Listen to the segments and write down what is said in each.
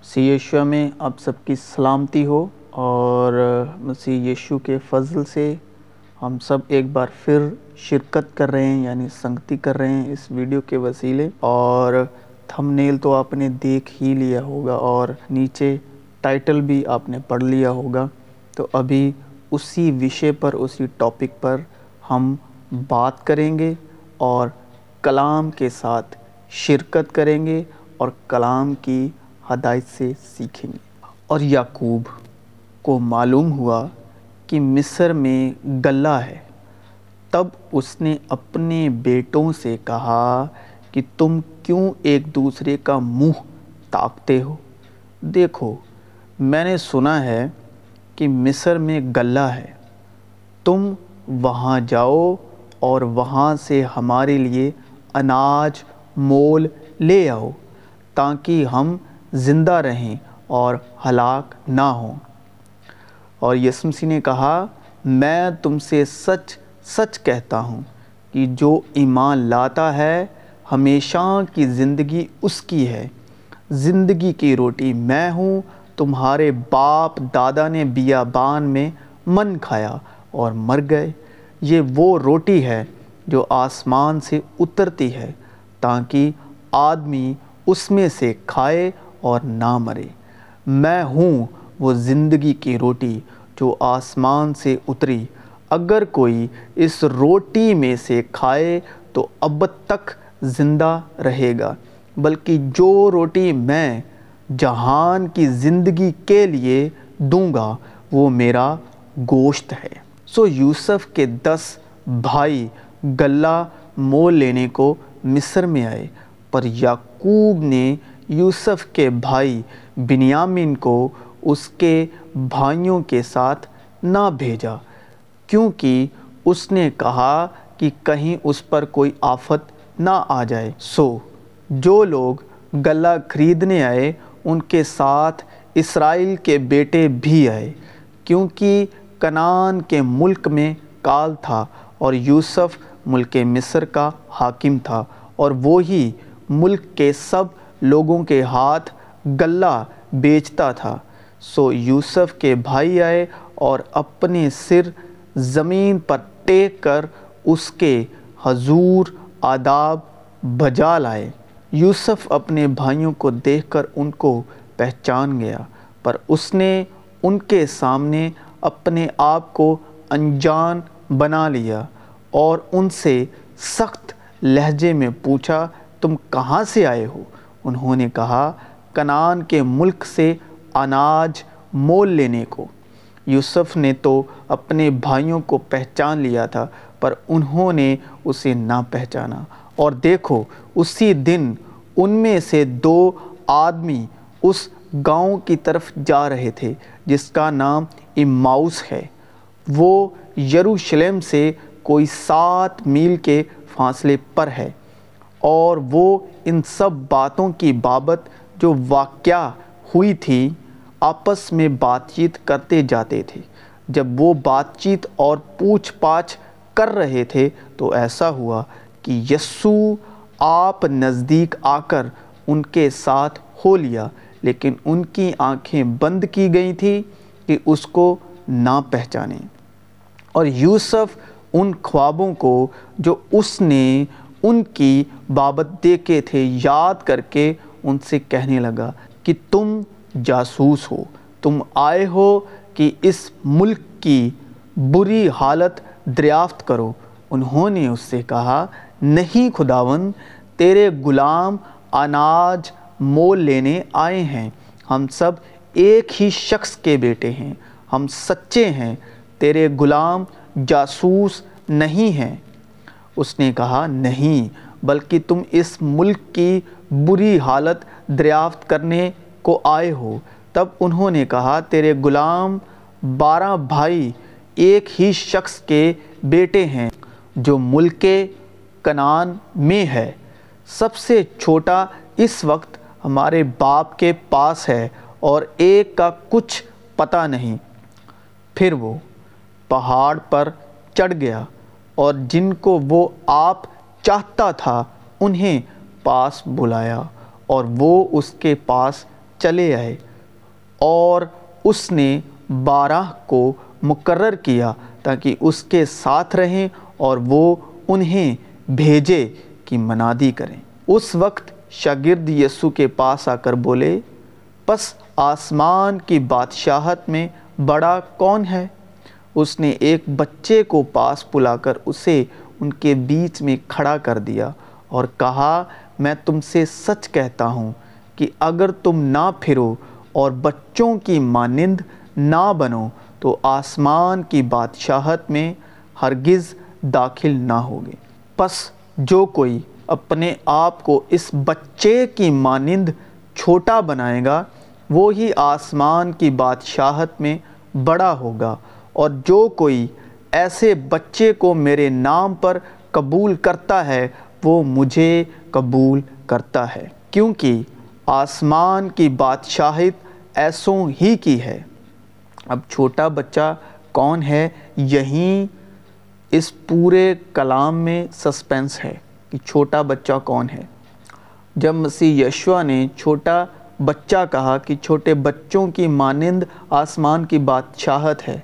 مسیح یشوع میں آپ سب کی سلامتی ہو اور مسیح یشو کے فضل سے ہم سب ایک بار پھر شرکت کر رہے ہیں یعنی سنگتی کر رہے ہیں اس ویڈیو کے وسیلے۔ اور تھم نیل تو آپ نے دیکھ ہی لیا ہوگا اور نیچے ٹائٹل بھی آپ نے پڑھ لیا ہوگا۔ تو ابھی اسی وشے پر، اسی ٹاپک پر ہم بات کریں گے اور کلام کے ساتھ شرکت کریں گے اور کلام کی ہدایت سے سیکھیں گے۔ اور یعقوب کو معلوم ہوا کہ مصر میں گلہ ہے، تب اس نے اپنے بیٹوں سے کہا کہ تم کیوں ایک دوسرے کا منہ تاکتے ہو؟ دیکھو، میں نے سنا ہے کہ مصر میں گلہ ہے۔ تم وہاں جاؤ اور وہاں سے ہمارے لیے اناج، مول لے آؤ تاکہ ہم زندہ رہیں اور ہلاک نہ ہوں۔ اور یسمسی نے کہا، میں تم سے سچ سچ کہتا ہوں کہ جو ایمان لاتا ہے، ہمیشہ کی زندگی اس کی ہے۔ زندگی کی روٹی میں ہوں، تمہارے باپ دادا نے بیابان میں من کھایا اور مر گئے۔ یہ وہ روٹی ہے جو آسمان سے اترتی ہے تاکہ آدمی اس میں سے کھائے اور نہ مرے۔ میں ہوں وہ زندگی کی روٹی جو آسمان سے اتری۔ اگر کوئی اس روٹی میں سے کھائے تو اب تک زندہ رہے گا۔ بلکہ جو روٹی میں جہان کی زندگی کے لیے دوں گا، وہ میرا گوشت ہے۔ سو یوسف کے دس بھائی گلہ مول لینے کو مصر میں آئے۔ پر یعقوب نے یوسف کے بھائی بنیامین کو اس کے بھائیوں کے ساتھ نہ بھیجا، کیونکہ اس نے کہا کہ کہیں اس پر کوئی آفت نہ آ جائے۔ سو، جو لوگ گلہ خریدنے آئے، ان کے ساتھ اسرائیل کے بیٹے بھی آئے، کیونکہ کنان کے ملک میں کال تھا اور یوسف ملک مصر کا حاکم تھا، اور وہی ملک کے سب لوگوں کے ہاتھ گلہ بیچتا تھا۔ سو یوسف کے بھائی آئے اور اپنے سر زمین پر ٹیک کر اس کے حضور آداب بجا لائے۔ یوسف اپنے بھائیوں کو دیکھ کر ان کو پہچان گیا، پر اس نے ان کے سامنے اپنے آپ کو انجان بنا لیا اور ان سے سخت لہجے میں پوچھا، تم کہاں سے آئے ہو؟ انہوں نے کہا کنان کے ملک سے اناج مول لینے کو۔ یوسف نے تو اپنے بھائیوں کو پہچان لیا تھا، پر انہوں نے اسے نہ پہچانا۔ اور دیکھو، اسی دن ان میں سے دو آدمی اس گاؤں کی طرف جا رہے تھے، جس کا نام اماؤس ہے۔ وہ یروشلم سے کوئی سات میل کے فاصلے پر ہے۔ اور وہ ان سب باتوں کی بابت جو واقعہ ہوئی تھی، آپس میں بات چیت کرتے جاتے تھے۔ جب وہ بات چیت اور پوچھ پاچھ کر رہے تھے تو ایسا ہوا کہ یسو آپ نزدیک آ کر ان کے ساتھ ہو لیا، لیکن ان کی آنکھیں بند کی گئی تھی کہ اس کو نہ پہچانیں۔ اور یوسف ان خوابوں کو جو اس نے ان کی بابت دیکھے تھے، یاد کر کے ان سے کہنے لگا کہ تم جاسوس ہو، تم آئے ہو کہ اس ملک کی بری حالت دریافت کرو۔ انہوں نے اس سے کہا، نہیں خداون تیرے غلام اناج مول لینے آئے ہیں۔ ہم سب ایک ہی شخص کے بیٹے ہیں، ہم سچے ہیں، تیرے غلام جاسوس نہیں ہیں۔ اس نے کہا، نہیں، بلکہ تم اس ملک کی بری حالت دریافت کرنے کو آئے ہو۔ تب انہوں نے کہا، تیرے غلام بارہ بھائی ایک ہی شخص کے بیٹے ہیں جو ملک کنان میں ہے۔ سب سے چھوٹا اس وقت ہمارے باپ کے پاس ہے اور ایک کا کچھ پتہ نہیں۔ پھر وہ پہاڑ پر چڑھ گیا۔ اور جن کو وہ آپ چاہتا تھا انہیں پاس بلایا اور وہ اس کے پاس چلے آئے اور اس نے بارہ کو مقرر کیا تاکہ اس کے ساتھ رہیں اور وہ انہیں بھیجے کہ منادی کریں۔ اس وقت شاگرد یسو کے پاس آ کر بولے، پس آسمان کی بادشاہت میں بڑا کون ہے؟ اس نے ایک بچے کو پاس بلا کر اسے ان کے بیچ میں کھڑا کر دیا اور کہا، میں تم سے سچ کہتا ہوں کہ اگر تم نہ پھرو اور بچوں کی مانند نہ بنو، تو آسمان کی بادشاہت میں ہرگز داخل نہ ہوگے۔ پس جو کوئی اپنے آپ کو اس بچے کی مانند چھوٹا بنائے گا، وہی آسمان کی بادشاہت میں بڑا ہوگا۔ اور جو کوئی ایسے بچے کو میرے نام پر قبول کرتا ہے، وہ مجھے قبول کرتا ہے۔ کیونکہ آسمان کی بادشاہت ایسوں ہی کی ہے۔ اب چھوٹا بچہ کون ہے؟ یہیں اس پورے کلام میں سسپینس ہے کہ چھوٹا بچہ کون ہے۔ جب مسیح یشوا نے چھوٹا بچہ کہا کہ چھوٹے بچوں کی مانند آسمان کی بادشاہت ہے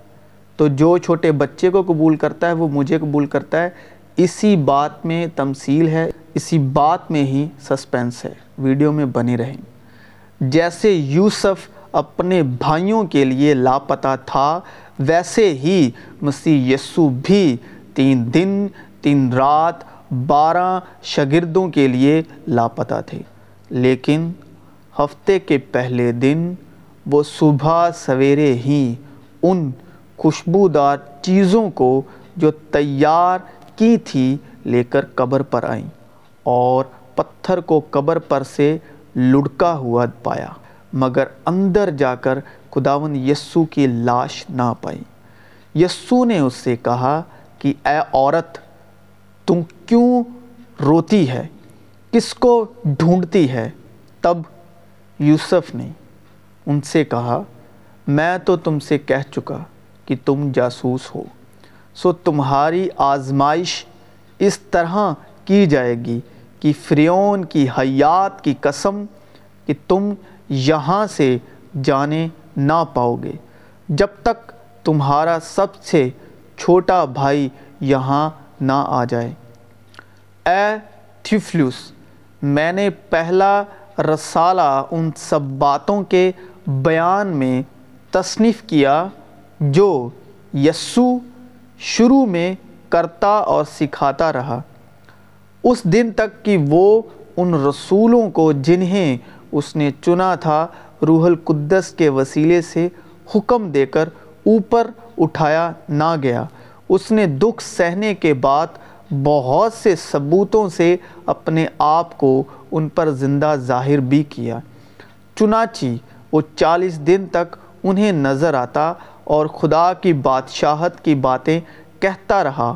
تو جو چھوٹے بچے کو قبول کرتا ہے، وہ مجھے قبول کرتا ہے۔ اسی بات میں تمثیل ہے، اسی بات میں ہی سسپینس ہے۔ ویڈیو میں بنے رہیں۔ جیسے یوسف اپنے بھائیوں کے لیے لاپتہ تھا، ویسے ہی مسیح یسو بھی تین دن، تین رات بارہ شاگردوں کے لیے لاپتہ تھے۔ لیکن ہفتے کے پہلے دن وہ صبح سویرے ہی ان خوشبودار چیزوں کو جو تیار کی تھی لے کر قبر پر آئیں اور پتھر کو قبر پر سے لڑکا ہوا پایا، مگر اندر جا کر خداون یسو کی لاش نہ پائی۔ یسو نے اس سے کہا کہ، اے عورت، تم کیوں روتی ہے؟ کس کو ڈھونڈتی ہے؟ تب یوسف نے ان سے کہا، میں تو تم سے کہہ چکا کہ تم جاسوس ہو۔ سو تمہاری آزمائش اس طرح کی جائے گی کہ فریون کی حیات کی قسم کہ تم یہاں سے جانے نہ پاؤ گے۔ جب تک تمہارا سب سے چھوٹا بھائی یہاں نہ آ جائے۔ اے تھیفلوس، میں نے پہلا رسالہ ان سب باتوں کے بیان میں تصنیف کیا۔ جو یسو شروع میں کرتا اور سکھاتا رہا۔ اس دن تک کہ وہ ان رسولوں کو جنہیں اس نے چنا تھا، روح القدس کے وسیلے سے حکم دے کر اوپر اٹھایا نہ گیا۔ اس نے دکھ سہنے کے بعد بہت سے ثبوتوں سے اپنے آپ کو ان پر زندہ ظاہر بھی کیا۔ چنانچہ وہ چالیس دن تک انہیں نظر آتا اور خدا کی بادشاہت کی باتیں کہتا رہا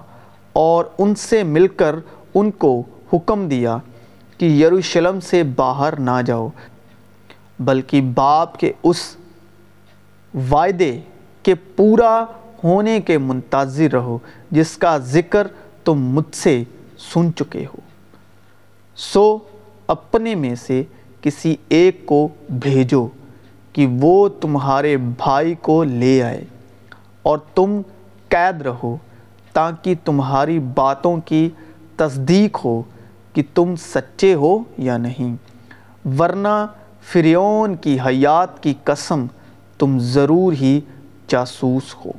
اور ان سے مل کر ان کو حکم دیا کہ یروشلم سے باہر نہ جاؤ، بلکہ باپ کے اس وعدے کے پورا ہونے کے منتظر رہو، جس کا ذکر تم مجھ سے سن چکے ہو۔ سو اپنے میں سے کسی ایک کو بھیجو۔ کہ وہ تمہارے بھائی کو لے آئے اور تم قید رہو تاکہ تمہاری باتوں کی تصدیق ہو کہ تم سچے ہو یا نہیں، ورنہ فریون کی حیات کی قسم تم ضرور ہی جاسوس ہو۔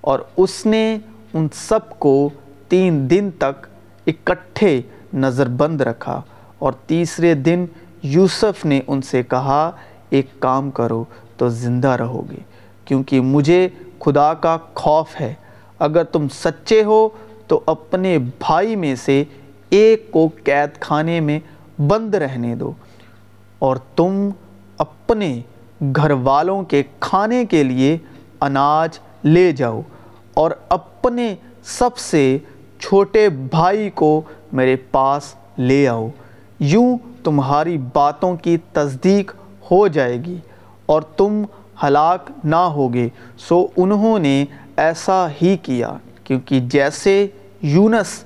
اور اس نے ان سب کو تین دن تک اکٹھے نظر بند رکھا اور تیسرے دن یوسف نے ان سے کہا ایک کام کرو تو زندہ رہو گے، کیونکہ مجھے خدا کا خوف ہے۔ اگر تم سچے ہو تو اپنے بھائی میں سے ایک کو قید خانے میں بند رہنے دو۔ اور تم اپنے گھر والوں کے کھانے کے لیے اناج لے جاؤ۔ اور اپنے سب سے چھوٹے بھائی کو میرے پاس لے آؤ۔ یوں تمہاری باتوں کی تصدیق ہو جائے گی اور تم ہلاک نہ ہوگے۔ سو انہوں نے ایسا ہی کیا، کیونکہ جیسے یونس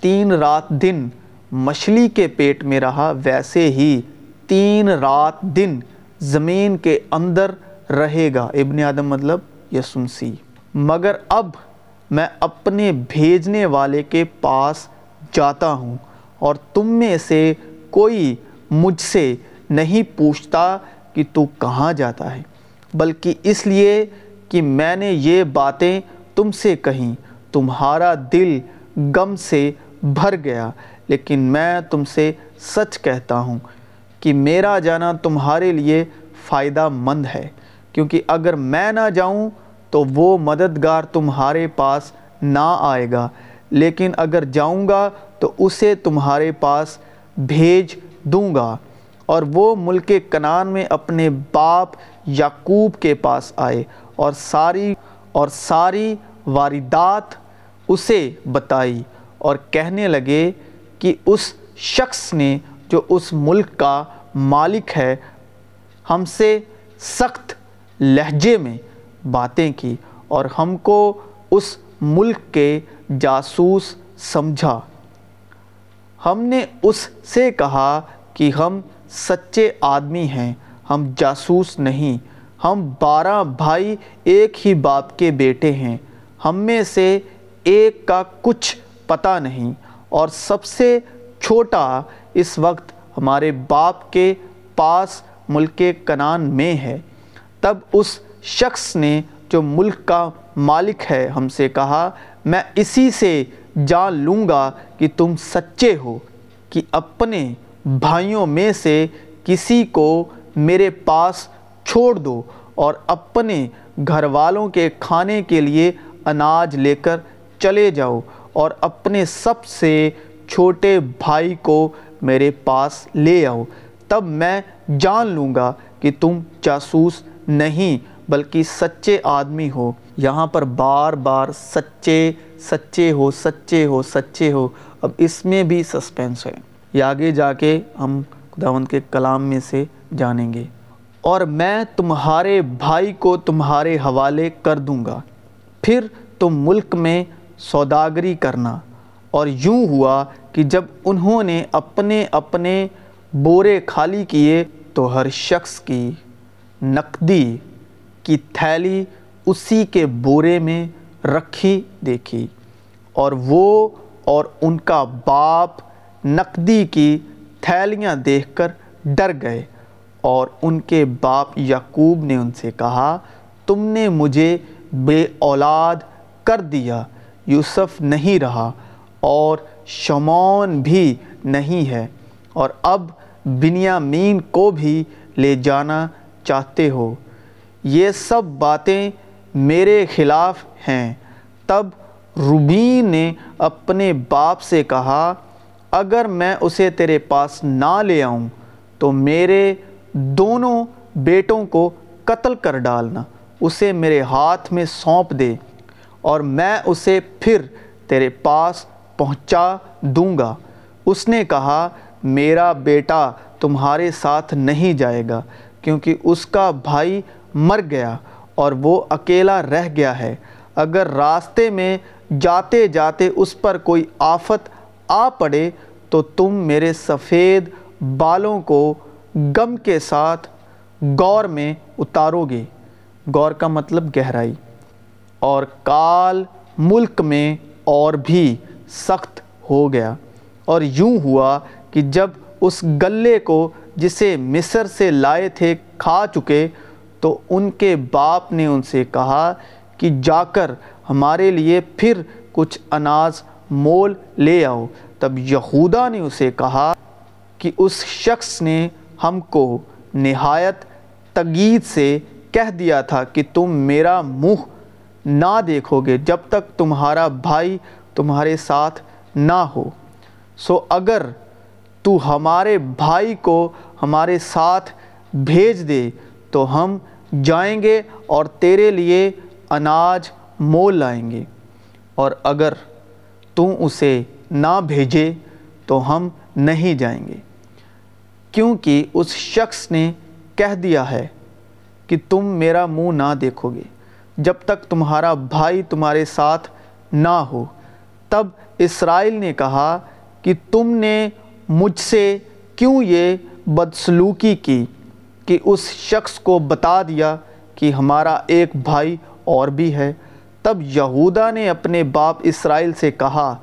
تین رات دن مچھلی کے پیٹ میں رہا، ویسے ہی تین رات دن زمین کے اندر رہے گا۔ ابن آدم مطلب یسنسی مگر اب میں اپنے بھیجنے والے کے پاس جاتا ہوں اور تم میں سے کوئی مجھ سے نہیں پوچھتا کہ تو کہاں جاتا ہے، بلکہ اس لیے کہ میں نے یہ باتیں تم سے کہیں، تمہارا دل غم سے بھر گیا، لیکن میں تم سے سچ کہتا ہوں کہ میرا جانا تمہارے لیے فائدہ مند ہے، کیونکہ اگر میں نہ جاؤں تو وہ مددگار تمہارے پاس نہ آئے گا، لیکن اگر جاؤں گا تو اسے تمہارے پاس بھیج دوں گا۔ اور وہ ملک کنان میں اپنے باپ یعقوب کے پاس آئے اور ساری اور ساری واردات اسے بتائی اور کہنے لگے کہ اس شخص نے جو اس ملک کا مالک ہے، ہم سے سخت لہجے میں باتیں کی اور ہم کو اس ملک کے جاسوس سمجھا۔ ہم نے اس سے کہا کہ ہم سچے آدمی ہیں، ہم جاسوس نہیں۔ ہم بارہ بھائی ایک ہی باپ کے بیٹے ہیں۔ ہم میں سے ایک کا کچھ پتہ نہیں۔ اور سب سے چھوٹا اس وقت ہمارے باپ کے پاس ملک کنان میں ہے۔ تب اس شخص نے جو ملک کا مالک ہے، ہم سے کہا، میں اسی سے جان لوں گا کہ تم سچے ہو، کہ اپنے بھائیوں میں سے کسی کو میرے پاس چھوڑ دو اور اپنے گھر والوں کے کھانے کے لیے اناج لے کر چلے جاؤ اور اپنے سب سے چھوٹے بھائی کو میرے پاس لے آؤ، تب میں جان لوں گا کہ تم جاسوس نہیں بلکہ سچے آدمی ہو۔ یہاں پر بار بار سچے سچے ہو سچے ہو سچے ہو۔ اب اس میں بھی سسپینس ہے۔ یہ آگے جا کے ہم خداوند کے کلام میں سے جانیں گے۔ اور میں تمہارے بھائی کو تمہارے حوالے کر دوں گا۔ پھر تم ملک میں سوداگری کرنا۔ اور یوں ہوا کہ جب انہوں نے اپنے اپنے بورے خالی کیے تو ہر شخص کی نقدی کی تھیلی اسی کے بورے میں رکھی دیکھی۔ اور وہ اور ان کا باپ نقدی کی تھیلیاں دیکھ کر ڈر گئے اور ان کے باپ یعقوب نے ان سے کہا، تم نے مجھے بے اولاد کر دیا، یوسف نہیں رہا اور شمون بھی نہیں ہے، اور اب بنیامین کو بھی لے جانا چاہتے ہو۔ یہ سب باتیں میرے خلاف ہیں۔ تب روبین نے اپنے باپ سے کہا اگر میں اسے تیرے پاس نہ لے آؤں، تو میرے دونوں بیٹوں کو قتل کر ڈالنا۔ اسے میرے ہاتھ میں سونپ دے اور میں اسے پھر تیرے پاس پہنچا دوں گا۔ اس نے کہا، میرا بیٹا تمہارے ساتھ نہیں جائے گا، کیونکہ اس کا بھائی مر گیا اور وہ اکیلا رہ گیا ہے۔ اگر راستے میں جاتے جاتے اس پر کوئی آفت آ پڑے تو تم میرے سفید بالوں کو غم کے ساتھ گور میں اتارو گے۔ گور کا مطلب گہرائی۔ اور کال ملک میں اور بھی سخت ہو گیا۔ اور یوں ہوا کہ جب اس گلے کو جسے مصر سے لائے تھے کھا چکے، تو ان کے باپ نے ان سے کہا کہ جا کر ہمارے لیے پھر کچھ اناز مول لے آؤ۔ تب یہودا نے اسے کہا کہ اس شخص نے ہم کو نہایت تگید سے کہہ دیا تھا کہ تم میرا منہ نہ دیکھو گے جب تک تمہارا بھائی تمہارے ساتھ نہ ہو۔ سو اگر تو ہمارے بھائی کو ہمارے ساتھ بھیج دے تو ہم جائیں گے اور تیرے لیے اناج مول لائیں گے۔ اور اگر تو اسے نہ بھیجے تو ہم نہیں جائیں گے۔ کیونکہ اس شخص نے کہہ دیا ہے کہ تم میرا منہ نہ دیکھو گے۔ جب تک تمہارا بھائی تمہارے ساتھ نہ ہو، تب اسرائیل نے کہا کہ تم نے مجھ سے کیوں یہ بدسلوکی کی کہ اس شخص کو بتا دیا کہ ہمارا ایک بھائی اور بھی ہے۔ تب یہودا نے اپنے باپ اسرائیل سے کہا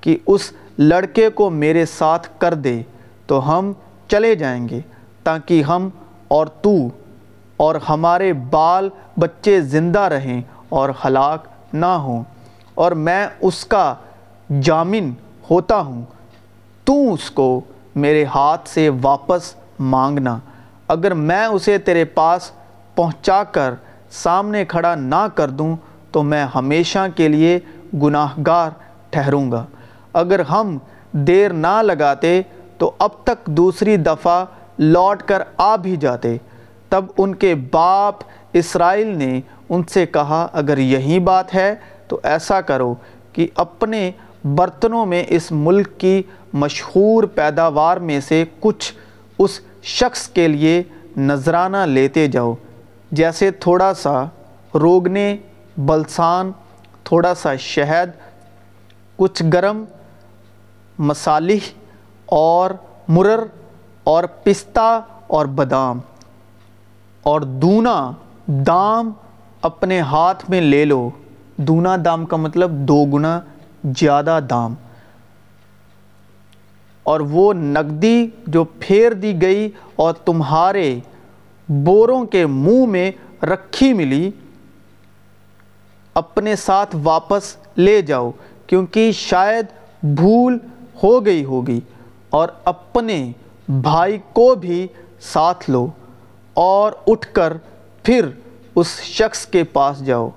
کہ اس لڑکے کو میرے ساتھ کر دے تو ہم چلے جائیں گے تاکہ ہم اور تو اور ہمارے بال بچے زندہ رہیں اور ہلاک نہ ہوں اور میں اس کا جامن ہوتا ہوں۔ تو اس کو میرے ہاتھ سے واپس مانگنا۔ اگر میں اسے تیرے پاس پہنچا کر سامنے کھڑا نہ کر دوں تو میں ہمیشہ کے لیے گناہ گار ٹھہروں گا۔ اگر ہم دیر نہ لگاتے تو اب تک دوسری دفعہ لوٹ کر آ بھی جاتے۔ تب ان کے باپ اسرائیل نے ان سے کہا، اگر یہی بات ہے تو ایسا کرو کہ اپنے برتنوں میں اس ملک کی مشہور پیداوار میں سے کچھ اس شخص کے لیے نذرانہ لیتے جاؤ۔ جیسے تھوڑا سا روگنے بلسان، تھوڑا سا شہد، کچھ گرم مصالح اور مرر اور پستہ اور بادام۔ اور دونا دام اپنے ہاتھ میں لے لو۔ دونا دام کا مطلب دو گنا زیادہ دام۔ اور وہ نقدی جو پھیر دی گئی اور تمہارے بوروں کے منہ میں رکھی ملی اپنے ساتھ واپس لے جاؤ، کیونکہ شاید بھول ہو گئی ہوگی۔ اور اپنے بھائی کو بھی ساتھ لو اور اٹھ کر پھر اس شخص کے پاس جاؤ۔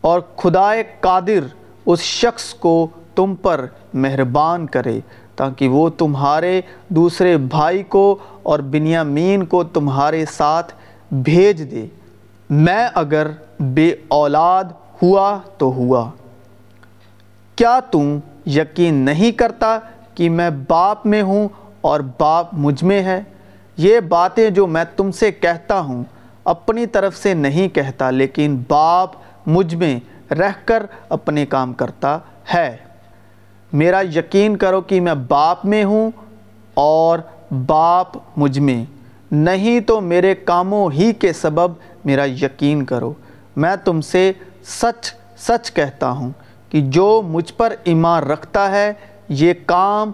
اور خدائے قادر اس شخص کو تم پر مہربان کرے، تاکہ وہ تمہارے دوسرے بھائی کو اور بنیامین کو تمہارے ساتھ بھیج دے۔ میں اگر بے اولاد ہوا تو ہوا۔ کیا تم یقین نہیں کرتا کہ میں باپ میں ہوں اور باپ مجھ میں ہے؟ یہ باتیں جو میں تم سے کہتا ہوں، اپنی طرف سے نہیں کہتا، لیکن باپ مجھ میں رہ کر اپنے کام کرتا ہے۔ میرا یقین کرو کہ میں باپ میں ہوں اور باپ مجھ میں۔ نہیں تو میرے کاموں ہی کے سبب میرا یقین کرو۔ میں تم سے سچ سچ کہتا ہوں کہ جو مجھ پر ایمان رکھتا ہے، یہ کام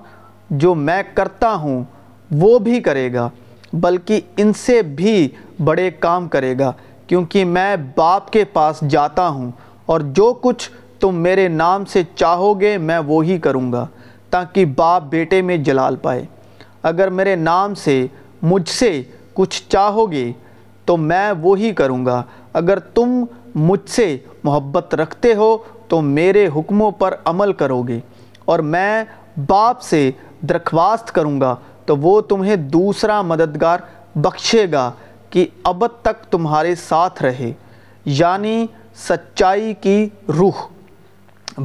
جو میں کرتا ہوں، وہ بھی کرے گا، بلکہ ان سے بھی بڑے کام کرے گا، کیونکہ میں باپ کے پاس جاتا ہوں اور جو کچھ تم میرے نام سے چاہو گے، میں وہی کروں گا، تاکہ باپ بیٹے میں جلال پائے۔ اگر میرے نام سے مجھ سے کچھ چاہو گے، تو میں وہی کروں گا۔ اگر تم مجھ سے محبت رکھتے ہو تو میرے حکموں پر عمل کرو گے اور میں باپ سے درخواست کروں گا تو وہ تمہیں دوسرا مددگار بخشے گا کہ ابد تک تمہارے ساتھ رہے یعنی سچائی کی روح۔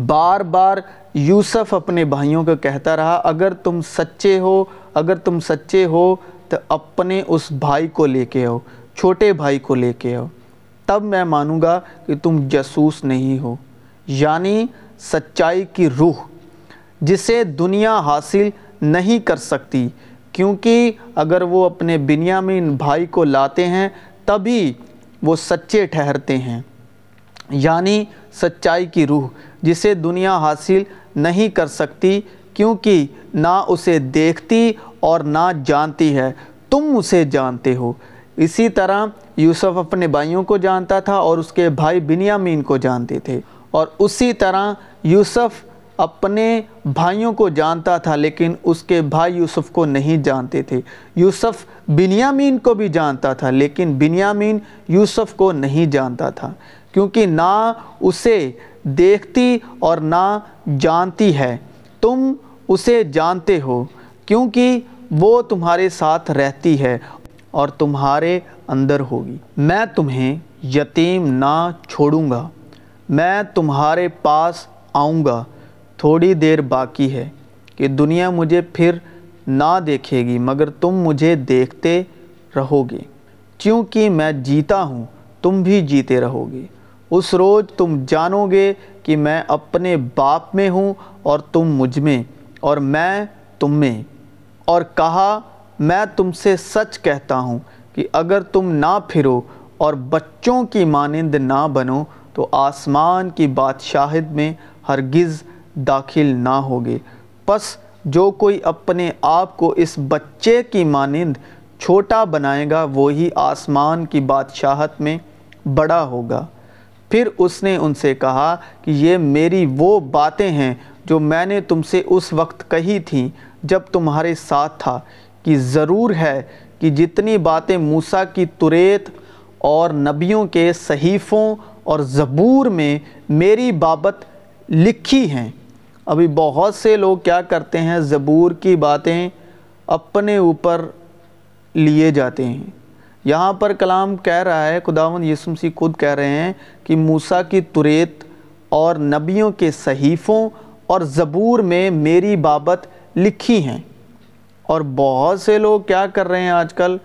بار بار یوسف اپنے بھائیوں کو کہتا رہا، اگر تم سچے ہو، اگر تم سچے ہو، تو اپنے اس بھائی کو لے کے آؤ، چھوٹے بھائی کو لے کے آؤ۔ تب میں مانوں گا کہ تم جاسوس نہیں ہو یعنی سچائی کی روح، جسے دنیا حاصل نہیں کر سکتی۔ کیونکہ اگر وہ اپنے بنیامین بھائی کو لاتے ہیں، تبھی وہ سچے ٹھہرتے ہیں۔ یعنی سچائی کی روح، جسے دنیا حاصل نہیں کر سکتی، کیونکہ نہ اسے دیکھتی اور نہ جانتی ہے۔ تم اسے جانتے ہو۔ اسی طرح یوسف اپنے بھائیوں کو جانتا تھا اور اس کے بھائی بنیامین کو جانتے تھے۔ اور اسی طرح یوسف اپنے بھائیوں کو جانتا تھا، لیکن اس کے بھائی یوسف کو نہیں جانتے تھے۔ یوسف بنیامین کو بھی جانتا تھا، لیکن بنیامین یوسف کو نہیں جانتا تھا۔ کیونکہ نہ اسے دیکھتی اور نہ جانتی ہے۔ تم اسے جانتے ہو، کیونکہ وہ تمہارے ساتھ رہتی ہے اور تمہارے اندر ہوگی۔ میں تمہیں یتیم نہ چھوڑوں گا۔ میں تمہارے پاس آؤں گا۔ تھوڑی دیر باقی ہے کہ دنیا مجھے پھر نہ دیکھے گی، مگر تم مجھے دیکھتے رہو گے کیونکہ میں جیتا ہوں، تم بھی جیتے رہو گے اس روز تم جانو گے کہ میں اپنے باپ میں ہوں اور تم مجھ میں، اور میں تم میں۔ اور کہا، میں تم سے سچ کہتا ہوں کہ اگر تم نہ پھرو اور بچوں کی مانند نہ بنو، تو آسمان کی بادشاہت میں ہرگز داخل نہ ہوگے۔ پس جو کوئی اپنے آپ کو اس بچے کی مانند چھوٹا بنائے گا، وہی آسمان کی بادشاہت میں بڑا ہوگا۔ پھر اس نے ان سے کہا کہ یہ میری وہ باتیں ہیں جو میں نے تم سے اس وقت کہی تھیں جب تمہارے ساتھ تھا، کہ ضرور ہے کہ جتنی باتیں موسیٰ کی توریت اور نبیوں کے صحیفوں اور زبور میں میری بابت لکھی ہیں۔ ابھی بہت سے لوگ کیا کرتے ہیں، زبور کی باتیں اپنے اوپر لیے جاتے ہیں۔ یہاں پر کلام کہہ رہا ہے خداون یسوع مسیح خود کہہ رہے ہیں کہ موسیٰ کی توریت اور نبیوں کے صحیفوں اور زبور میں میری بابت لکھی ہیں۔ اور بہت سے لوگ کیا کر رہے ہیں آج کل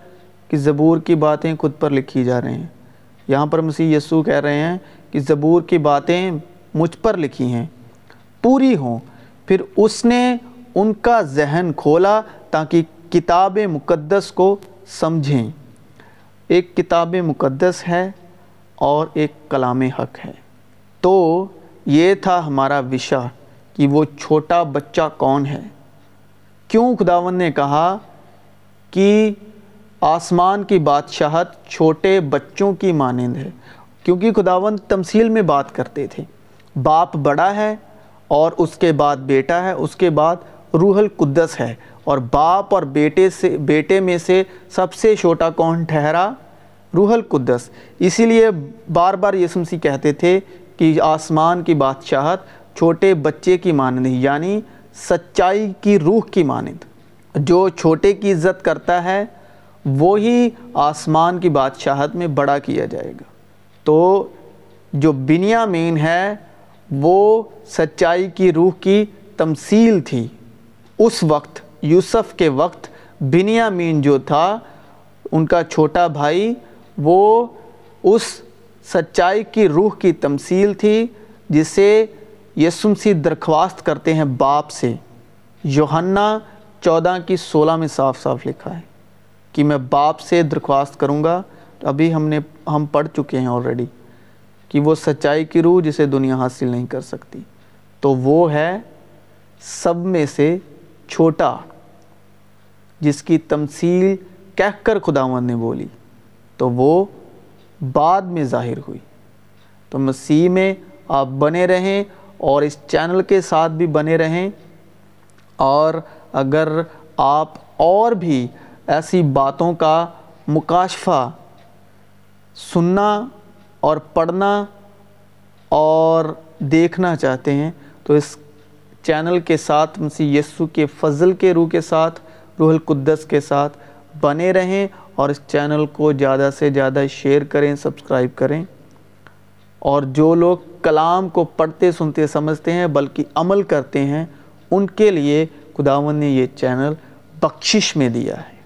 کہ زبور کی باتیں خود پر لکھی جا رہے ہیں۔ یہاں پر مسیح یسوع کہہ رہے ہیں کہ زبور کی باتیں مجھ پر لکھی ہیں، پوری ہوں۔ پھر اس نے ان کا ذہن کھولا تاکہ کتاب مقدس کو سمجھیں۔ ایک کتاب مقدس ہے اور ایک کلام حق ہے۔ تو یہ تھا ہمارا وشا کہ وہ چھوٹا بچہ کون ہے۔ کیوں خداون نے کہا کہ آسمان کی بادشاہت چھوٹے بچوں کی مانند ہے؟ کیونکہ خداون تمثیل میں بات کرتے تھے۔ باپ بڑا ہے اور اس کے بعد بیٹا ہے، اس کے بعد روح القدس ہے۔ اور باپ اور بیٹے سے، بیٹے میں سے سب سے چھوٹا کون ٹھہرا؟ روح القدس۔ اسی لیے بار بار یسوع مسیح کہتے تھے کہ آسمان کی بادشاہت چھوٹے بچے کی مانند یعنی سچائی کی روح کی مانند۔ جو چھوٹے کی عزت کرتا ہے، وہی آسمان کی بادشاہت میں بڑا کیا جائے گا۔ تو جو بنیامین ہے، وہ سچائی کی روح کی تمثیل تھی۔ اس وقت، یوسف کے وقت بنیامین جو تھا، ان کا چھوٹا بھائی، وہ اس سچائی کی روح کی تمثیل تھی، جسے یسمسی درخواست کرتے ہیں باپ سے۔ یوحنا چودہ کی سولہ میں صاف صاف لکھا ہے کہ میں باپ سے درخواست کروں گا۔ ابھی ہم نے، ہم پڑھ چکے ہیں آلریڈی کہ وہ سچائی کی روح جسے دنیا حاصل نہیں کر سکتی۔ تو وہ ہے سب میں سے چھوٹا، جس کی تمثیل کہہ کر خداون نے بولی۔ تو وہ بعد میں ظاہر ہوئی۔ تو مسیح میں آپ بنے رہیں اور اس چینل کے ساتھ بھی بنے رہیں اور اگر آپ اور بھی ایسی باتوں کا مکاشفہ سننا اور پڑھنا اور دیکھنا چاہتے ہیں، تو اس چینل کے ساتھ، مسیح یسو کے فضل کے روح کے ساتھ، روح القدس کے ساتھ بنے رہیں اور اس چینل کو زیادہ سے زیادہ شیئر کریں، سبسکرائب کریں۔ اور جو لوگ کلام کو پڑھتے، سنتے، سمجھتے ہیں، بلکہ عمل کرتے ہیں، ان کے لیے خداون نے یہ چینل بخشش میں دیا ہے۔